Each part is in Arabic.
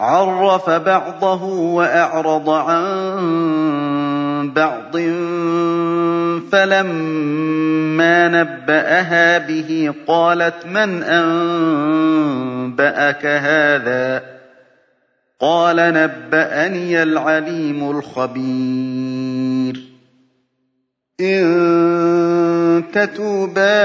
عرف بعضه وأعرض عن بعض فلما نبأها به قالت من أنبأك هذا؟ قال نبأني العليم الخبير. إن تتوبا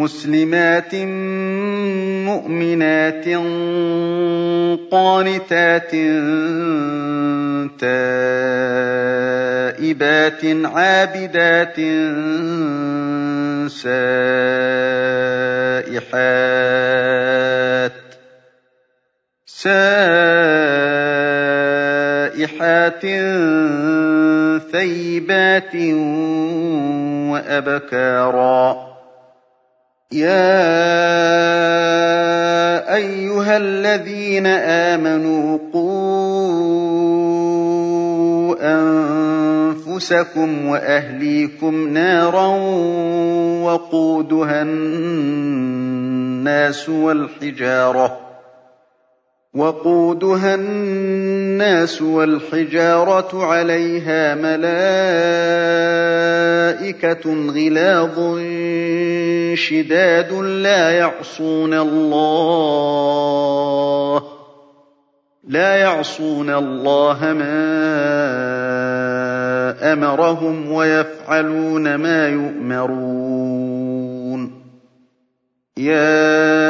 مسلمات مؤمنات قانتات تائبات عابدات سائحات سائحات ثيبات وأبكارا يا أيها الذين آمنوا قوا أنفسكم وأهليكم نارا وقودها الناس والحجارة وقودها الناس والحجارة عليها ملائكة غلاظ شداد لا يعصون الله لا يعصون الله ما أمرهم ويفعلون ما يؤمرون. يا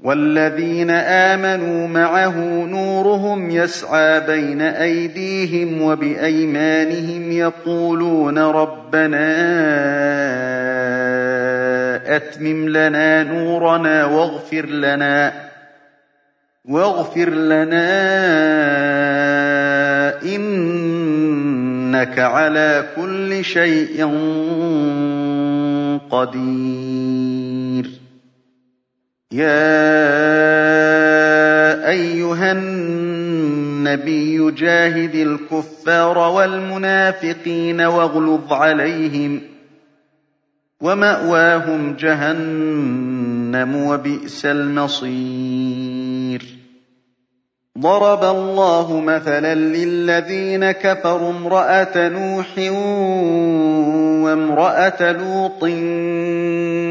والذين آمنوا معه نورهم يسعى بين أيديهم وبأيمانهم يقولون ربنا أتمم لنا نورنا واغفر لنا واغفر لنا إنك على كل شيء قدير. يا أيها النبي جاهد الكفار والمنافقين واغلظ عليهم ومأواهم جهنم وبئس المصير. ضرب الله مثلا للذين كفروا امرأة نوح وامرأة لوط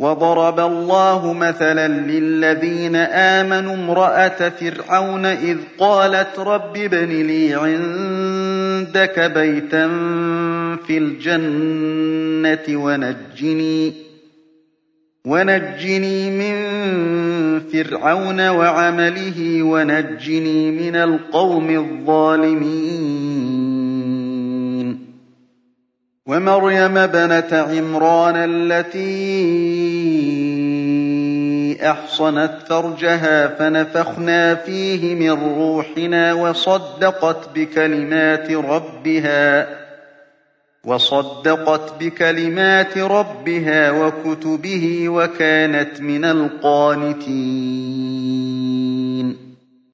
وضرب الله مثلا للذين آمنوا امرأة فرعون إذ قالت رب ابن لي عندك بيتا في الجنة ونجني ونجني من فرعون وعمله ونجني من القوم الظالمين ومريم بنت عمران التي أحصنت فرجها فنفخنا فيه من روحنا وصدقت بكلمات ربها وصدقت بكلمات ربها وكتبه وكانت من القانتين.